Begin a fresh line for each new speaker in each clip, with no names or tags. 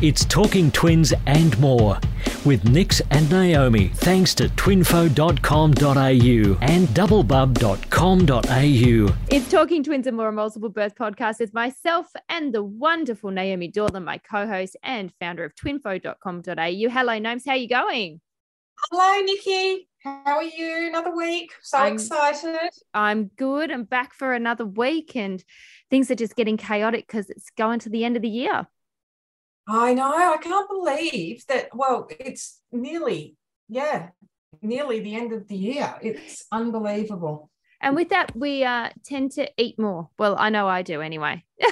It's Talking Twins and more with Nix and Naomi, thanks to twinfo.com.au and doublebub.com.au.
It's Talking Twins and More, a multiple birth podcast with myself and the wonderful Naomi Dorland, my co-host and founder of twinfo.com.au. Hello, Nomes. How are you going?
Hello, Nikki. How are you? Another week. So
I'm-
excited.
I'm good. I'm back for another week and things are just getting chaotic because it's going to the end of the year.
I know. I can't believe that. Well, it's nearly, yeah, nearly the end of the year. It's unbelievable.
And with that, we uh, tend to eat more. Well, I know I do anyway.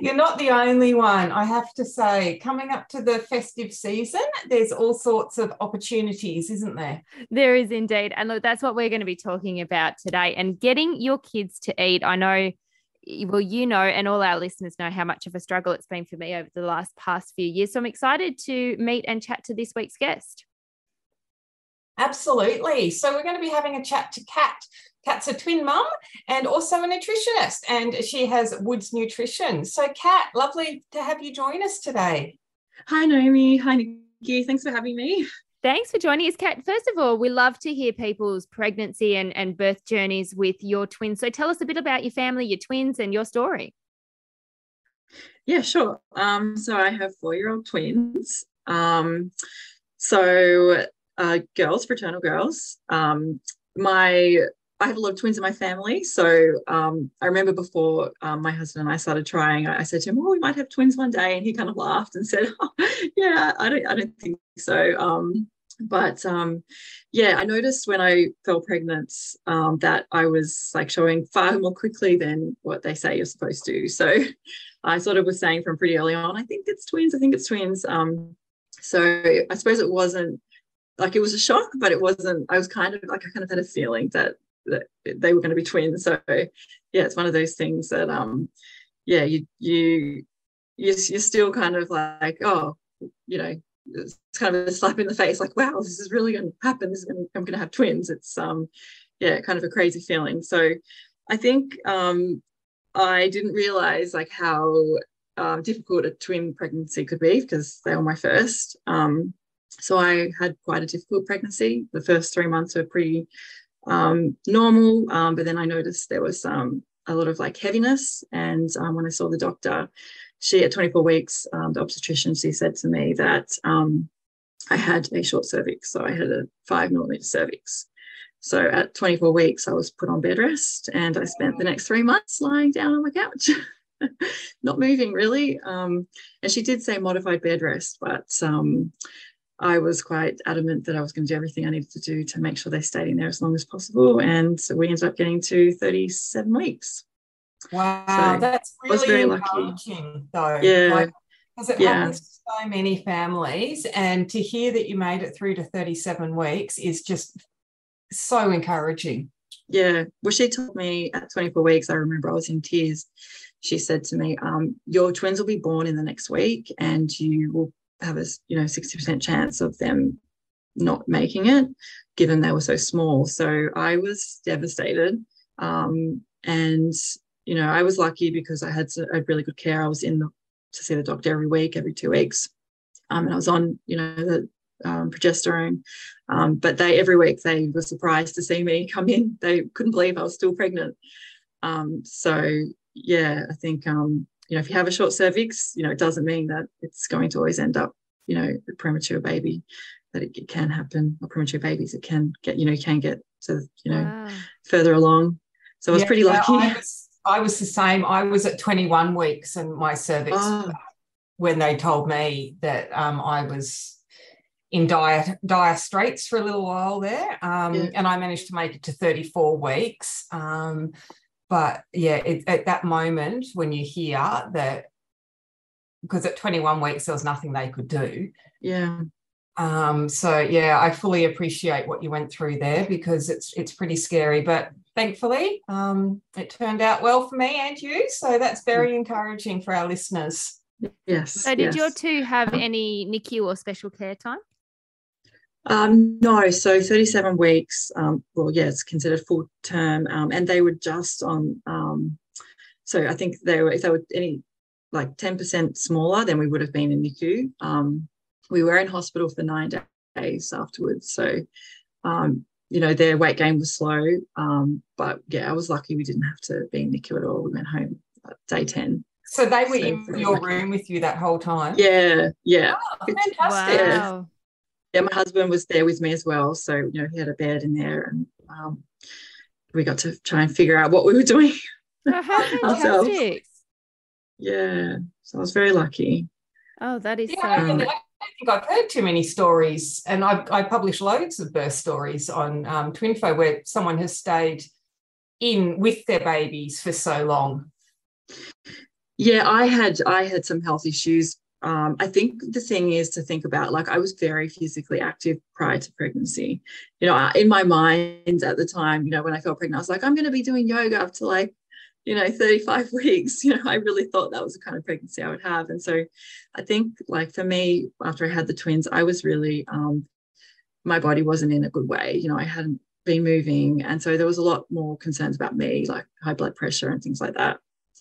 You're not the only one, I have to say. Coming up to the festive season, there's all sorts of opportunities, isn't there?
There is indeed. And look, that's what we're going to be talking about today. And getting your kids to eat. I know, well, you know, and all our listeners know how much of a struggle it's been for me over the last past few years. So I'm excited to meet and chat to this week's guest.
Absolutely. So we're going to be having a chat to Kat. Kat's a twin mum and also a nutritionist, and she has Woods Nutrition. So, Kat, lovely to have you join us today.
Hi, Naomi. Hi, Nikki. Thanks for having me.
Thanks for joining us, Kat. First of all, we love to hear people's pregnancy and, and birth journeys with your twins. So tell us a bit about your family, your twins, and your story.
Yeah, sure. Um, so I have four-year-old twins. Um, so uh, girls, fraternal girls. Um, my I have a lot of twins in my family. So um, I remember before um, my husband and I started trying, I, said to him, "Oh, we might have twins one day," and he kind of laughed and said, oh, "Yeah, I don't, I don't think so." Um, but um, yeah, I noticed when I fell pregnant um, that I was like showing far more quickly than what they say you're supposed to. So I sort of was saying from pretty early on, "I think it's twins. I think it's twins." Um, so I suppose it wasn't like it was a shock, but it wasn't. I was kind of like I kind of had a feeling that that they were going to be twins. So yeah, it's one of those things that um yeah you you you you're still kind of like oh you know it's kind of a slap in the face like wow this is really going to happen. This is going to, I'm going to have twins. It's um yeah kind of a crazy feeling. So I think um I didn't realize like how um, difficult a twin pregnancy could be because they were my first. Um, so I had quite a difficult pregnancy. The first three months were pretty um, normal, um, but then I noticed there was um, a lot of like heaviness. And um, when I saw the doctor, she at 24 weeks, um, the obstetrician, she said to me that um, I had a short cervix, so I had a five millimeter cervix. So at 24 weeks, I was put on bed rest, and I spent the next three months lying down on my couch. Not moving really. Um, and she did say modified bed rest, but I was quite adamant that I was going to do everything I needed to do to make sure they stayed in there as long as possible. And so we ended up getting to 37 weeks.
Wow,
So,
that's
I was
really
very lucky.
encouraging, though.
Yeah.
because it
Yeah.
happens to so many families, and to hear that you made it through to 37 weeks is just so encouraging.
Yeah. Well, she told me at 24 weeks, I remember I was in tears. She said to me, um, Your twins will be born in the next week, and you will have a you know 60% chance of them not making it, given they were so small. So I was devastated. Um, and you know, I was lucky because I had, had really good care. I was in the, to see the doctor every week, every two weeks. Um, and I was on, you know, the um, progesterone. Um, but they every week they were surprised to see me come in. They couldn't believe I was still pregnant. Um, so yeah, I think um, you know if you have a short cervix, you know it doesn't mean that it's going to always end up, you know, a premature baby. That it, it can happen, or premature babies, it can get, you know, you can get to, you know,
Wow.
further along. So I was
Yeah,
pretty
no,
lucky.
I was, I was the same. I was at 21 weeks, and my cervix,
Oh.
when they told me that um, I was in dire, dire straits for a little while there. Um,
Yeah.
And I managed to make it to 34 weeks. Um, but yeah, it, at that moment when you hear that, because at 21 weeks, there was nothing they could do.
yeah.
Um, so yeah, I fully appreciate what you went through there because it's it's pretty scary. But thankfully, um, it turned out well for me and you. So that's very encouraging for our listeners.
Yes.
So did your two have any NICU or special care time?
Um, no, so 37 weeks, um, well, yeah, it's considered full term, um, and they were just on, um, so I think they were, if they were any like 10% smaller than we would have been in NICU. Um, we were in hospital for nine days afterwards. So, um, you know, their weight gain was slow. Um, but yeah, I was lucky we didn't have to be in NICU at all. We went home day 10.
So they were so in your lucky. room with you that whole time?
Yeah, yeah.
Oh, fantastic.
Wow.
Yeah, my husband was there with me as well. So, you know, he had a bed in there and um, we got to try and figure out what we were doing.
Oh, how fantastic.
Yeah. So I was very lucky.
Oh, that is
yeah, so... I, don't think I've heard too many stories, and I, I publish loads of birth stories on um, Twinfo where someone has stayed in with their babies for so long.
Yeah, I had I had some health issues. Um, I think the thing is to think about like I was very physically active prior to pregnancy. You know, in my mind at the time, you know, when I felt pregnant, I was like, I'm going to be doing yoga up to like you know 35 weeks. You know i really thought that was the kind of pregnancy i would have. And so i think like for me after i had the twins i was really um my body wasn't in a good way. You know i hadn't been moving. And so there was a lot more concerns about me like high blood pressure and things like that.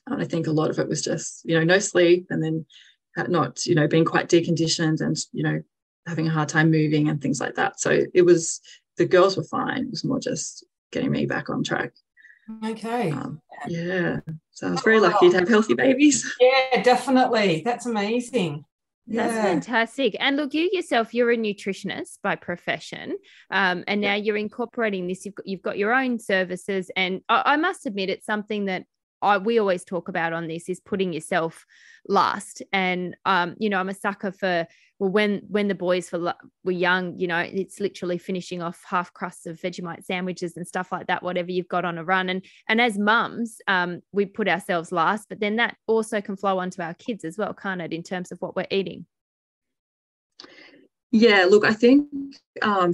And i think a lot of it was just you know no sleep and then not you know being quite deconditioned and you know having a hard time moving and things like that so it was the girls were fine it was more just getting me back on track
Okay.
Um, yeah. So I was very lucky to have healthy babies.
Yeah, definitely. That's amazing.
That's yeah. fantastic. And look, you yourself, you're a nutritionist by profession, um, and now you're incorporating this. You've got, you've got your own services, and I, I must admit, it's something that I, we always talk about on this is putting yourself last. And um, you know, I'm a sucker for well, when when the boys were were young, you know, it's literally finishing off half crusts of Vegemite sandwiches and stuff like that, whatever you've got on a run. And and as mums, um, we put ourselves last, but then that also can flow onto our kids as well, can't it? In terms of what we're eating.
Yeah, look, I think um,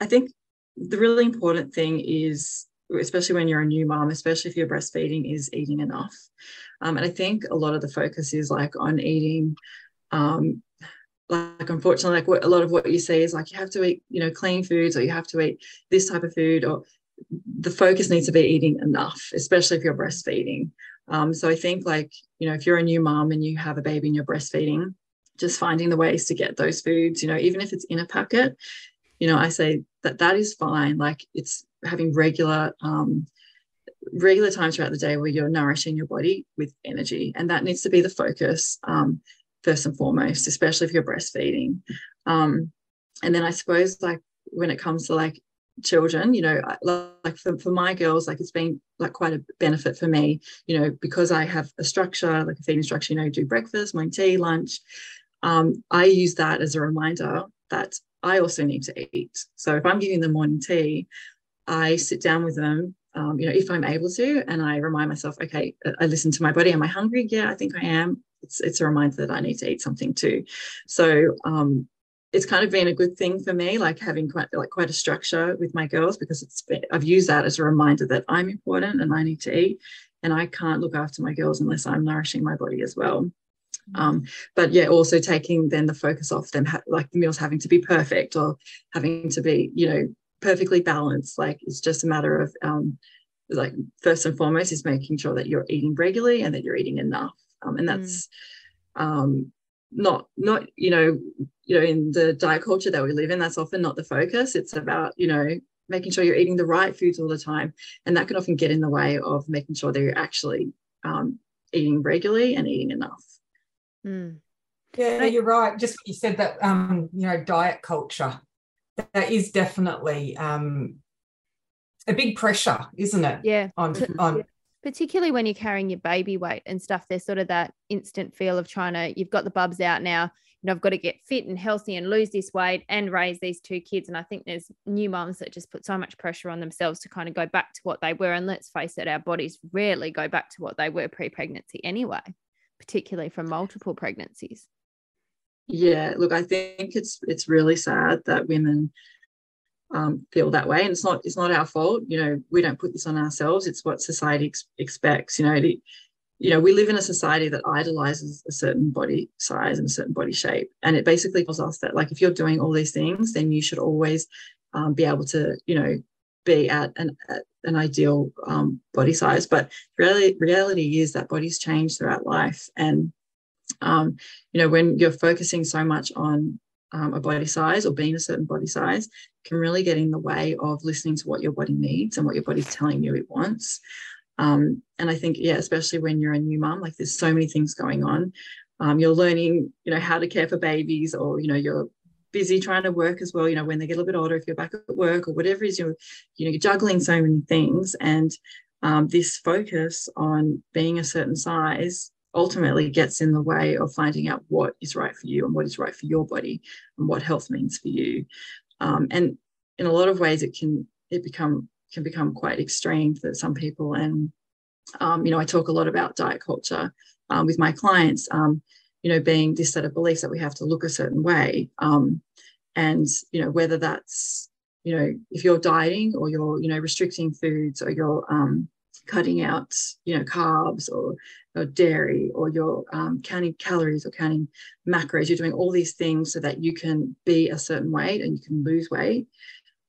I think the really important thing is especially when you're a new mom, especially if you're breastfeeding, is eating enough. Um, and I think a lot of the focus is like on eating. Um, like unfortunately, like what, a lot of what you see is like you have to eat, you know, clean foods or you have to eat this type of food, or the focus needs to be eating enough, especially if you're breastfeeding. Um, so I think like you know, if you're a new mom and you have a baby and you're breastfeeding, just finding the ways to get those foods, you know, even if it's in a packet, you know, I say that that is fine. Like it's having regular um, regular times throughout the day where you're nourishing your body with energy. And that needs to be the focus um, first and foremost especially if you're breastfeeding. Um, and then i suppose like when it comes to like children you know like for, for my girls like it's been like quite a benefit for me you know because i have a structure like a feeding structure you know do breakfast morning tea lunch. Um, i use that as a reminder that i also need to eat. So if i'm giving them morning tea I sit down with them, um, you know, if I'm able to, and I remind myself, okay, I listen to my body. Am I hungry? Yeah, I think I am. It's, it's a reminder that I need to eat something too. So um, it's kind of been a good thing for me, like having quite like quite a structure with my girls because it's been, I've used that as a reminder that I'm important and I need to eat, and I can't look after my girls unless I'm nourishing my body as well. Um, but yeah, also taking then the focus off them, ha- like the meals having to be perfect or having to be, you know, perfectly balanced. Like it's just a matter of um, like first and foremost is making sure that you're eating regularly and that you're eating enough. Um, and that's mm. um, not not you know you know in the diet culture that we live in. That's often not the focus. It's about you know making sure you're eating the right foods all the time, and that can often get in the way of making sure that you're actually um, eating regularly and eating enough.
Mm.
Yeah, you're right. Just you said that, um, you know, diet culture that is definitely um, a big pressure, isn't it?
Yeah.
On, on
particularly when you're carrying your baby weight and stuff. There's sort of that instant feel of trying to. You've got the bubs out now. You know, I've got to get fit and healthy and lose this weight and raise these two kids. And I think there's new moms that just put so much pressure on themselves to kind of go back to what they were. And let's face it, our bodies rarely go back to what they were pre-pregnancy anyway, particularly from multiple pregnancies.
Yeah, look, I think it's it's really sad that women um, feel that way, and it's not it's not our fault. You know, we don't put this on ourselves. It's what society ex- expects. You know, you know, we live in a society that idolizes a certain body size and a certain body shape, and it basically tells us that like if you're doing all these things, then you should always um, be able to, you know, be at an at an ideal um, body size. But reality reality is that bodies change throughout life, and um, you know when you're focusing so much on um, a body size or being a certain body size can really get in the way of listening to what your body needs and what your body's telling you it wants. Um, and i think yeah especially when you're a new mom like there's so many things going on. Um, you're learning you know how to care for babies or you know you're busy trying to work as well you know when they get a little bit older if you're back at work or whatever is you're you know you're juggling so many things. And um, this focus on being a certain size ultimately gets in the way of finding out what is right for you and what is right for your body and what health means for you. Um, and in a lot of ways it can it become can become quite extreme for some people. And um, you know i talk a lot about diet culture um, with my clients um, you know being this set of beliefs that we have to look a certain way. Um, and you know whether that's you know if you're dieting or you're you know restricting foods or you're um, cutting out you know carbs or, or dairy or you're um, counting calories or counting macros you're doing all these things so that you can be a certain weight and you can lose weight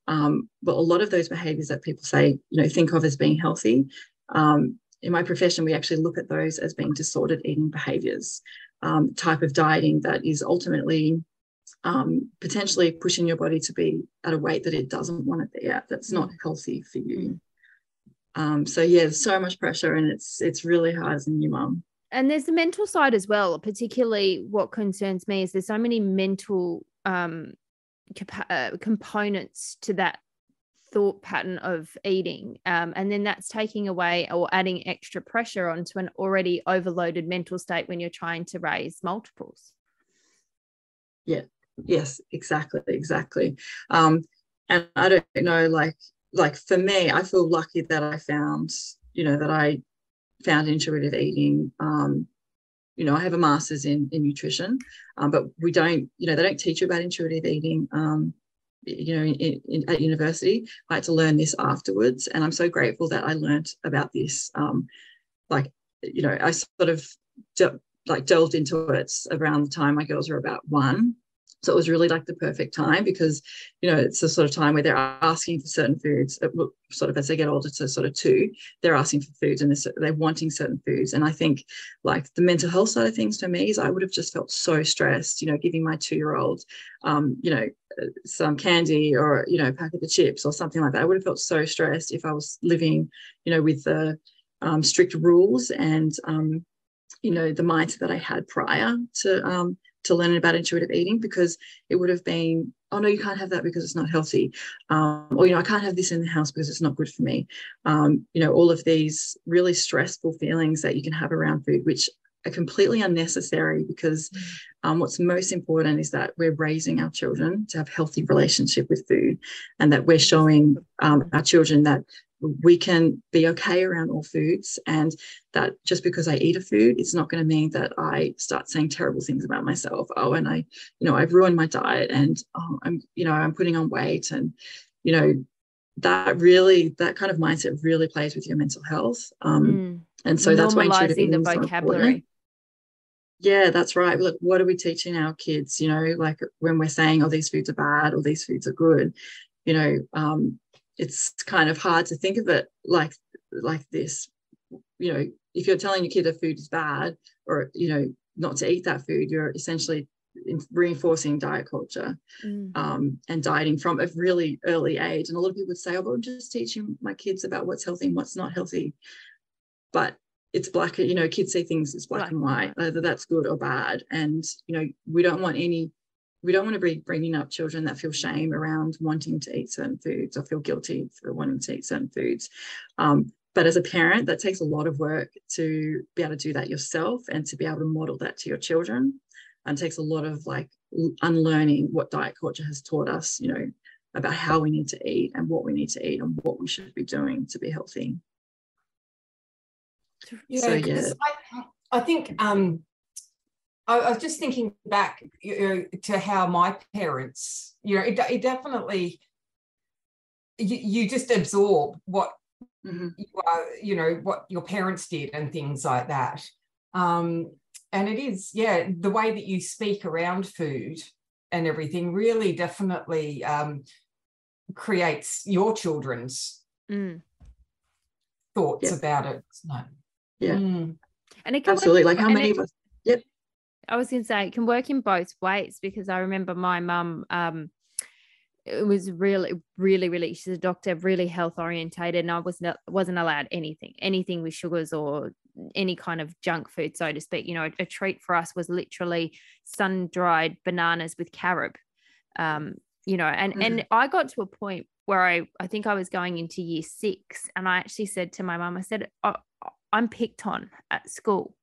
um, but a lot of those behaviors that people say you know think of as being healthy um, in my profession we actually look at those as being disordered eating behaviors um, type of dieting that is ultimately um, potentially pushing your body to be at a weight that it doesn't want to be at that's not mm. healthy for you mm. Um, so yeah, so much pressure, and it's it's really hard as a new mom.
And there's the mental side as well. Particularly, what concerns me is there's so many mental um, comp- uh, components to that thought pattern of eating, um, and then that's taking away or adding extra pressure onto an already overloaded mental state when you're trying to raise multiples.
Yeah. Yes. Exactly. Exactly. Um, and I don't know, like like for me, I feel lucky that I found, you know, that I found intuitive eating. Um, you know, I have a master's in in nutrition, um, but we don't, you know, they don't teach you about intuitive eating. Um, you know, in, in, at university, I had to learn this afterwards, and I'm so grateful that I learned about this. Um, like, you know, I sort of de- like delved into it around the time my girls were about one, so it was really like the perfect time because, you know, it's the sort of time where they're asking for certain foods, uh, sort of as they get older to sort of two, they're asking for foods and they're, they're wanting certain foods. And I think like the mental health side of things for me is I would have just felt so stressed, you know, giving my two year old, um, you know, uh, some candy or, you know, a packet of chips or something like that. I would have felt so stressed if I was living, you know, with the um, strict rules and, um, you know, the mindset that I had prior to um, to learn about intuitive eating because it would have been oh no you can't have that because it's not healthy um, or you know i can't have this in the house because it's not good for me um, you know all of these really stressful feelings that you can have around food which are completely unnecessary because mm. um, what's most important is that we're raising our children to have healthy relationship with food and that we're showing um, our children that we can be okay around all foods. And that just because i eat a food it's not going to mean that i start saying terrible things about myself. Oh and i you know i've ruined my diet and oh, i'm you know i'm putting on weight. And you know that really that kind of mindset really plays with your mental health. Um, mm. and so that's why intuitive the vocabulary so yeah that's right. Look what are we teaching our kids? You know like when we're saying oh these foods are bad or these foods are good you know um, it's kind of hard to think of it like like this. You know if you're telling your kid a food is bad or you know not to eat that food you're essentially reinforcing diet culture mm. um, and dieting from a really early age. And a lot of people would say oh but i'm just teaching my kids about what's healthy and what's not healthy. But it's black you know kids see things as black, black and white. whether that's good or bad. And you know we don't want any we don't want to be bringing up children that feel shame around wanting to eat certain foods or feel guilty for wanting to eat certain foods. Um, but as a parent, that takes a lot of work to be able to do that yourself and to be able to model that to your children. And takes a lot of like unlearning what diet culture has taught us, you know, about how we need to eat and what we need to eat and what we should be doing to be healthy.
Yeah, so, yeah. I, I think um, I, was just thinking back you know, to how my parents, you know, it, it definitely, you, you, just absorb what mm-hmm. you are, you know, what your parents did and things like that. Um, and it is, yeah, the way that you speak around food and everything really definitely um, creates your children's mm. thoughts yeah. about it.
No. Yeah. Mm. And it absolutely like how many of us. Yep
I was going to say it can work in both ways because I remember my mum. Um, it was really, really, really. She's a doctor, really health orientated, and I was not wasn't allowed anything, anything with sugars or any kind of junk food, so to speak. You know, a, treat for us was literally sun dried bananas with carob. Um, you know, and mm-hmm. and I got to a point where I I think I was going into year six, and I actually said to my mum, I said, oh, I'm picked on at school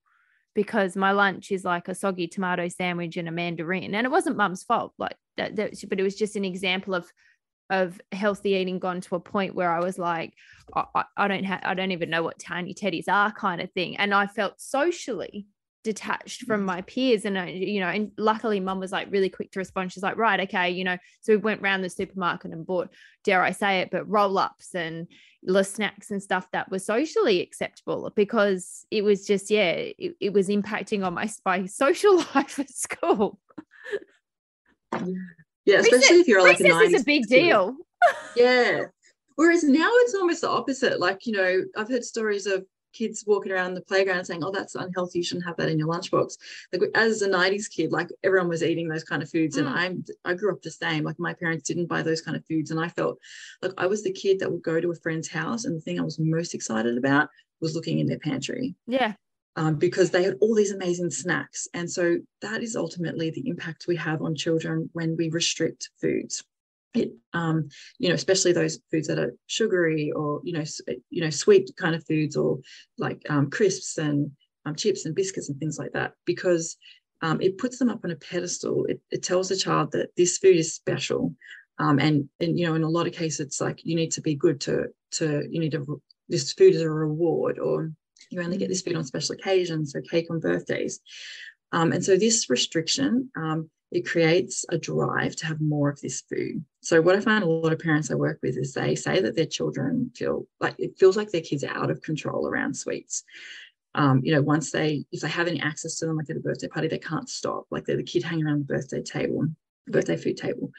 because my lunch is like a soggy tomato sandwich and a mandarin and it wasn't mum's fault like that, that but it was just an example of of healthy eating gone to a point where I was like, I, I don't have, I don't even know what tiny teddies are, kind of thing. And I felt socially detached from my peers and uh, you know and luckily mum was like really quick to respond. She's like right okay you know so we went around the supermarket and bought dare i say it but roll ups and the snacks and stuff that was socially acceptable because it was just yeah it, it was impacting on my, my social life at school.
Yeah. Especially recess, if you're like
a is a big deal.
Yeah. Whereas now it's almost the opposite. Like you know i've heard stories of kids walking around the playground saying, "Oh, that's unhealthy. You shouldn't have that in your lunchbox." Like as a '90s kid, like everyone was eating those kind of foods, mm. and I'm I grew up the same. Like my parents didn't buy those kind of foods, and I felt like I was the kid that would go to a friend's house, and the thing I was most excited about was looking in their pantry.
Yeah.
Um, because they had all these amazing snacks. And so that is ultimately the impact we have on children when we restrict foods it um, you know especially those foods that are sugary or you know you know sweet kind of foods or like um, crisps and um, chips and biscuits and things like that because um, it puts them up on a pedestal. It, it tells the child that this food is special um, and and you know in a lot of cases it's like you need to be good to to you need to this food is a reward or you only get this food on special occasions so cake on birthdays. Um, and so this restriction it creates a drive to have more of this food. So what I find a lot of parents I work with is they say that their children feel like it feels like their kids are out of control around sweets. Um, you know, once they if they have any access to them, like at a birthday party, they can't stop. Like they're the kid hanging around the birthday table, birthday food table.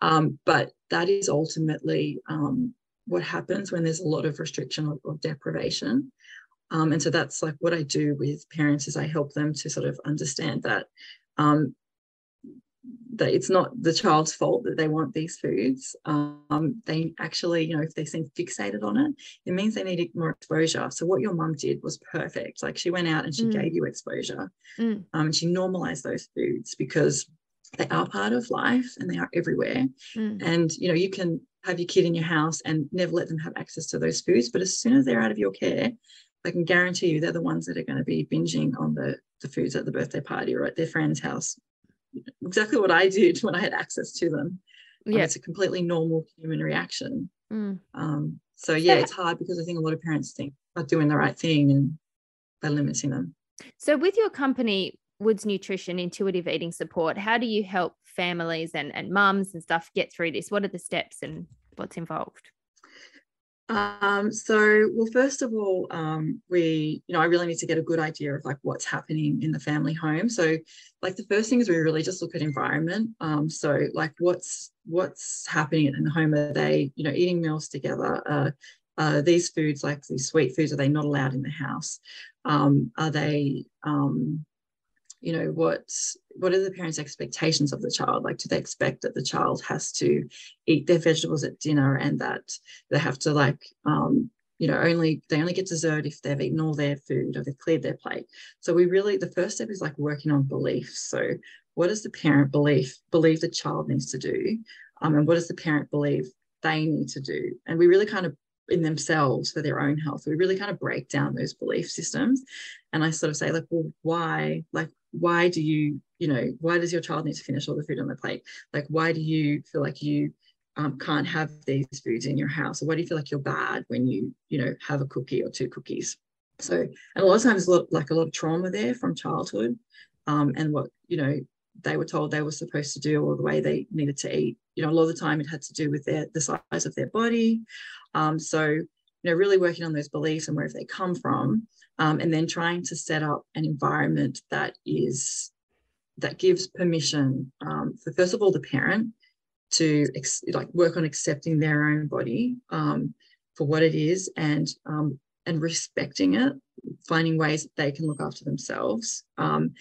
Um, but that is ultimately um, what happens when there's a lot of restriction or, or deprivation. Um, and so that's like what I do with parents is I help them to sort of understand that um, that it's not the child's fault that they want these foods. Um, they actually, you know, if they seem fixated on it, it means they need more exposure. So what your mum did was perfect. Like she went out and she mm. gave you exposure, mm. um, and she normalized those foods because they are part of life and they are everywhere. Mm. And you know, you can have your kid in your house and never let them have access to those foods, but as soon as they're out of your care, I can guarantee you they're the ones that are going to be binging on the the foods at the birthday party or at their friend's house exactly what I did when I had access to them. Yeah. Um, it's a completely normal human reaction. Mm. Um, so yeah, it's hard because I think a lot of parents think are doing the right thing and they're limiting them.
So with your company, Woods Nutrition Intuitive Eating Support, how do you help families and, and mums and stuff get through this? What are the steps and what's involved?
Um, so, well, first of all, um, we, you know, I really need to get a good idea of like what's happening in the family home. So, like the first thing is we really just look at environment. Um, so, like what's what's happening in the home? Are they, you know, eating meals together? Uh, uh, these foods, like these sweet foods, are they not allowed in the house? Um, are they, um, you know what what are the parents expectations of the child? Like do they expect that the child has to eat their vegetables at dinner and that they have to like um, you know only they only get dessert if they've eaten all their food or they've cleared their plate? So we really the first step is like working on beliefs. So what does the parent believe believe the child needs to do? Um, and what does the parent believe they need to do? And we really kind of in themselves for their own health we really kind of break down those belief systems and i sort of say like well why like why do you you know why does your child need to finish all the food on the plate? Like why do you feel like you um, can't have these foods in your house? Or why do you feel like you're bad when you you know have a cookie or two cookies? So and a lot of times a lot, like a lot of trauma there from childhood um, and what you know they were told they were supposed to do or the way they needed to eat. You know a lot of the time it had to do with their the size of their body. Um, so you know really working on those beliefs and where they come from um, and then trying to set up an environment that is that gives permission um, for first of all the parent to ex- like work on accepting their own body um, for what it is and um, and respecting it, finding ways that they can look after themselves, um,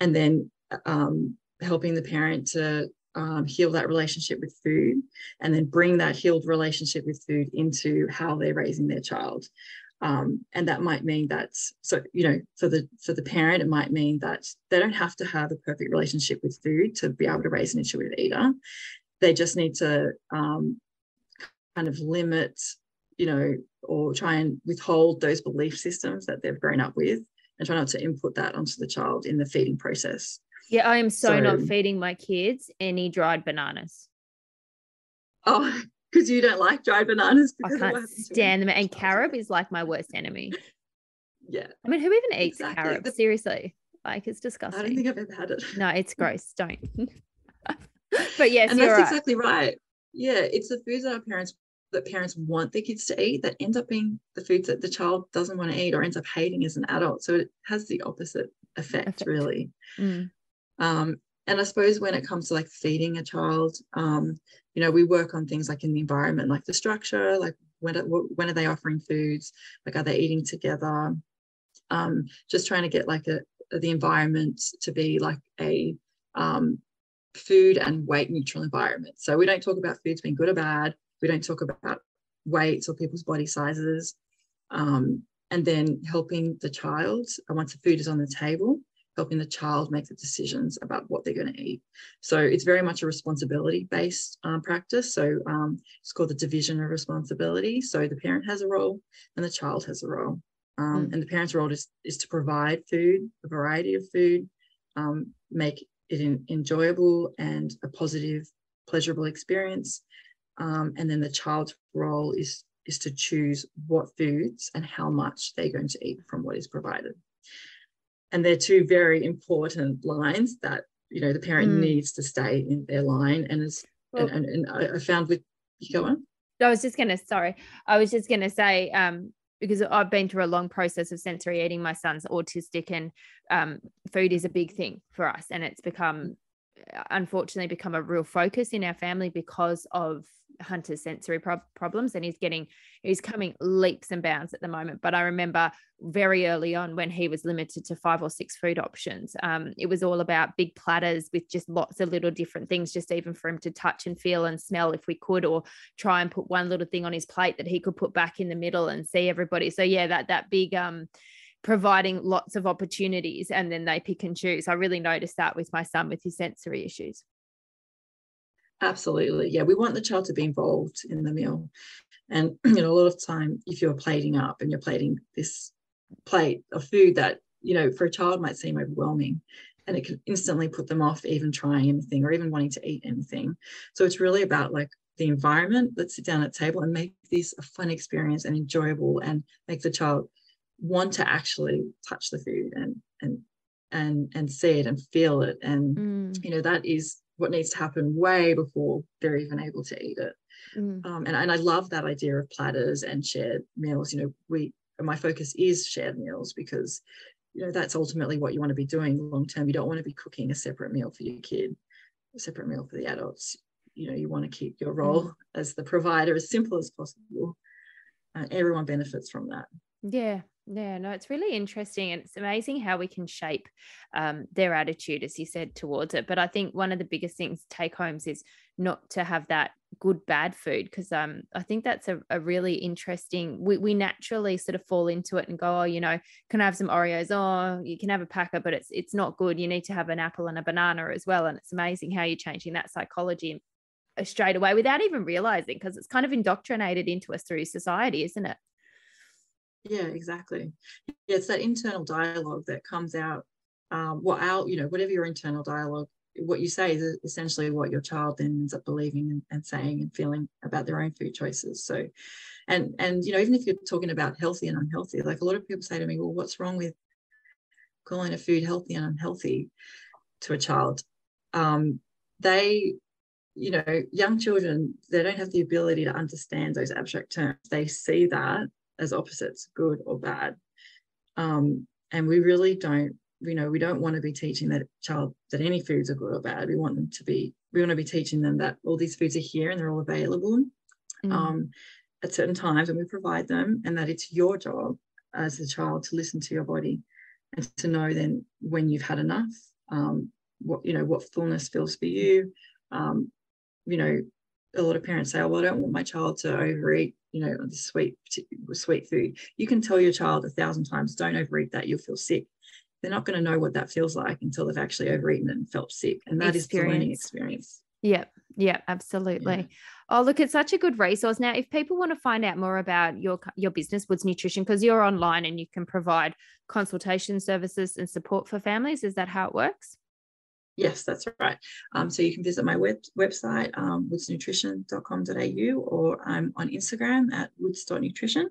and then um, helping the parent to um, heal that relationship with food and then bring that healed relationship with food into how they're raising their child. Um, and that might mean that so you know for the for the parent it might mean that they don't have to have a perfect relationship with food to be able to raise an intuitive eater they just need to um, kind of limit you know or try and withhold those belief systems that they've grown up with and try not to input that onto the child in the feeding process
yeah i am so, so not feeding my kids any dried bananas
oh because you don't like dried bananas.
I can't stand them. And carob is like my worst enemy.
Yeah.
I mean, who even eats exactly. carob? The, Seriously. Like it's disgusting.
I don't think I've ever had it.
No, it's gross. don't. but yes,
and that's
right.
exactly right. Yeah, it's the foods that our parents that parents want their kids to eat that ends up being the foods that the child doesn't want to eat or ends up hating as an adult. So it has the opposite effect, effect. really.
Mm.
Um, and I suppose when it comes to like feeding a child, um, you know, we work on things like in the environment, like the structure, like when when are they offering foods, like are they eating together? Um, just trying to get like a the environment to be like a um, food and weight neutral environment. So we don't talk about foods being good or bad. We don't talk about weights or people's body sizes. Um, and then helping the child once the food is on the table helping the child make the decisions about what they're going to eat. So it's very much a responsibility based um, practice. So um, it's called the division of responsibility. So the parent has a role and the child has a role. Um, mm. And the parent's role is, is to provide food, a variety of food, um, make it in, enjoyable and a positive, pleasurable experience. Um, and then the child's role is is to choose what foods and how much they're going to eat from what is provided and they're two very important lines that you know the parent mm. needs to stay in their line. And as well, and, and, and, I found with you go on.
I was just gonna sorry. I was just gonna say um because I've been through a long process of sensory eating. My son's autistic and um, food is a big thing for us. And it's become unfortunately become a real focus in our family because of Hunter's sensory pro- problems and he's getting he's coming leaps and bounds at the moment but I remember very early on when he was limited to five or six food options um, it was all about big platters with just lots of little different things just even for him to touch and feel and smell if we could or try and put one little thing on his plate that he could put back in the middle and see everybody so yeah that that big um providing lots of opportunities and then they pick and choose. I really noticed that with my son with his sensory issues.
Absolutely. Yeah, we want the child to be involved in the meal. And you know, a lot of time if you're plating up and you're plating this plate of food that, you know, for a child might seem overwhelming and it can instantly put them off even trying anything or even wanting to eat anything. So it's really about like the environment. Let's sit down at table and make this a fun experience and enjoyable and make the child want to actually touch the food and and and and see it and feel it and
mm.
you know that is what needs to happen way before they're even able to eat it.
Mm.
um, and, and i love that idea of platters and shared meals. You know we my focus is shared meals because you know that's ultimately what you want to be doing long term. You don't want to be cooking a separate meal for your kid a separate meal for the adults. You know you want to keep your role mm. as the provider as simple as possible. Uh, everyone benefits from that.
Yeah yeah, no, it's really interesting. And it's amazing how we can shape um, their attitude, as you said, towards it. But I think one of the biggest things take homes is not to have that good bad food because um I think that's a, a really interesting we, we naturally sort of fall into it and go oh you know can I have some Oreos oh you can have a packet but it's it's not good you need to have an apple and a banana as well and it's amazing how you're changing that psychology straight away without even realizing because it's kind of indoctrinated into us through society isn't it
yeah exactly. Yeah, it's that internal dialogue that comes out um, what our you know whatever your internal dialogue what you say is essentially what your child then ends up believing and, and, saying and feeling about their own food choices. So and and you know even if you're talking about healthy and unhealthy like a lot of people say to me well what's wrong with calling a food healthy and unhealthy to a child? Um, they you know young children they don't have the ability to understand those abstract terms. They see that as opposites, good or bad. Um, and we really don't, you know, we don't want to be teaching that child that any foods are good or bad. We want them to be, we want to be teaching them that all these foods are here and they're all available mm. um, at certain times and we provide them, and that it's your job as a child to listen to your body and to know then when you've had enough, um, what you know what fullness feels for you um, you know a lot of parents say oh well i don't want my child to overeat you know the sweet sweet food you can tell your child a thousand times don't overeat that you'll feel sick they're not going to know what that feels like until they've actually overeaten and felt sick and that experience. is the learning experience
Yep. Yeah, absolutely. Yeah. Oh, look, it's such a good resource. Now, if people want to find out more about your your business, Woods Nutrition, because you're online and you can provide consultation services and support for families, is that how it works?
Yes, that's right. Um, so you can visit my web, website, um, woodsnutrition.com.au, or I'm on Instagram at woods.nutrition.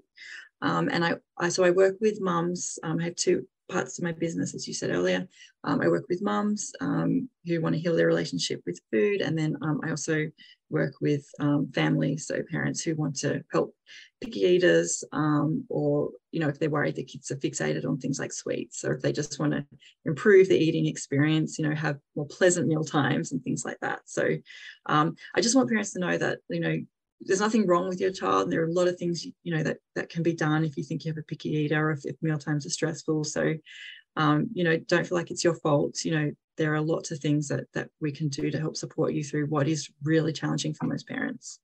Um, and I, I, so I work with mums. Um, I have two parts of my business, as you said earlier. Um, I work with mums um, who want to heal their relationship with food, and then um, I also work with um, families, so parents who want to help picky eaters, um, or you know if they're worried their kids are fixated on things like sweets, or if they just want to improve the eating experience, you know, have more pleasant meal times and things like that. So um, I just want parents to know that you know there's nothing wrong with your child. And there are a lot of things, you know, that, that can be done if you think you have a picky eater or if, if meal times are stressful. So, um, you know, don't feel like it's your fault. You know, there are lots of things that, that we can do to help support you through what is really challenging for most parents.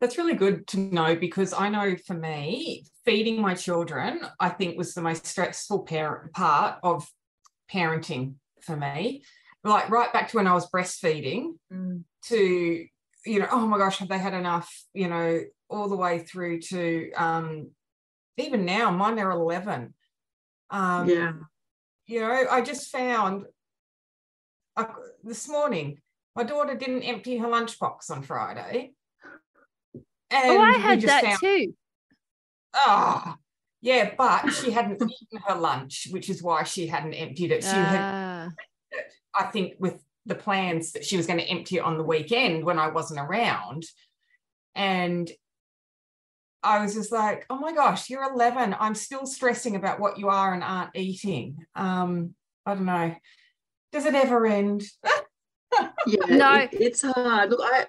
That's really good to know because I know for me, feeding my children, I think was the most stressful parent part of parenting for me. Like right back to when I was breastfeeding mm. to you know, oh my gosh, have they had enough? You know, all the way through to um, even now, mine are 11. Um,
yeah.
You know, I just found uh, this morning, my daughter didn't empty her lunchbox on Friday.
And oh, I had that found, too.
Ah, oh, yeah, but she hadn't eaten her lunch, which is why she hadn't emptied it. She uh. had, ah. I think, with the plans that she was going to empty it on the weekend when I wasn't around. And I was just like, oh my gosh, you're 11. I'm still stressing about what you are and aren't eating. Um, I don't know. Does it ever end?
yeah, no, it, it's hard. Look, I.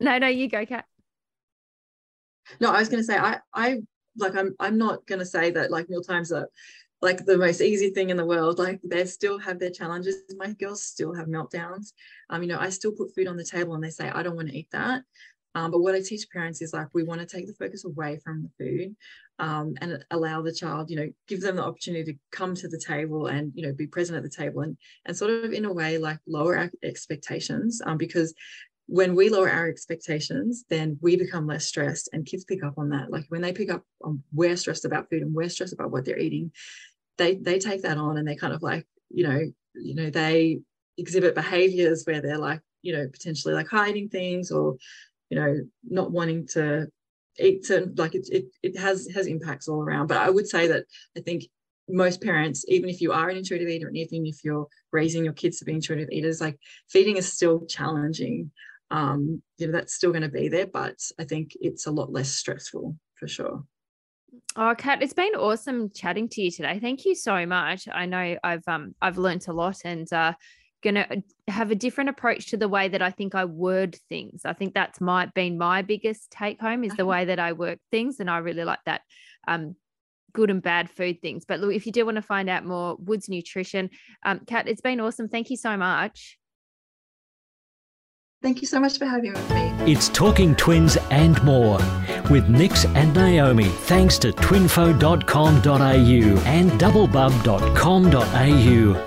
No, no, you go, Kat.
No, I was going to say, I, I like, I'm, I'm not going to say that like meal times are like the most easy thing in the world. Like they still have their challenges. My girls still have meltdowns. Um, you know, I still put food on the table and they say, I don't want to eat that. Um, but what I teach parents is like we want to take the focus away from the food um, and allow the child, you know, give them the opportunity to come to the table and you know be present at the table and and sort of in a way like lower our expectations um, because when we lower our expectations, then we become less stressed, and kids pick up on that. Like when they pick up on we're stressed about food and we're stressed about what they're eating, they they take that on and they kind of like you know you know they exhibit behaviors where they're like you know potentially like hiding things or you know not wanting to eat to like it, it it has has impacts all around. But i would say that i think most parents even if you are an intuitive eater and even if you're raising your kids to be intuitive eaters like feeding is still challenging. Um you know that's still going to be there but i think it's a lot less stressful for sure
Oh, Kat, it's been awesome chatting to you today. Thank you so much. I know I've um I've learned a lot and uh gonna uh, have a different approach to the way that I think I word things. I think that's might been my biggest take home is the uh-huh. way that I work things, and I really like that. Um, good and bad food things. But look, if you do want to find out more, Woods Nutrition, um, Kat, it's been awesome. Thank you so much.
Thank you so much for having me.
It's Talking Twins and more with Nix and Naomi, thanks to twinfo.com.au and doublebub.com.au.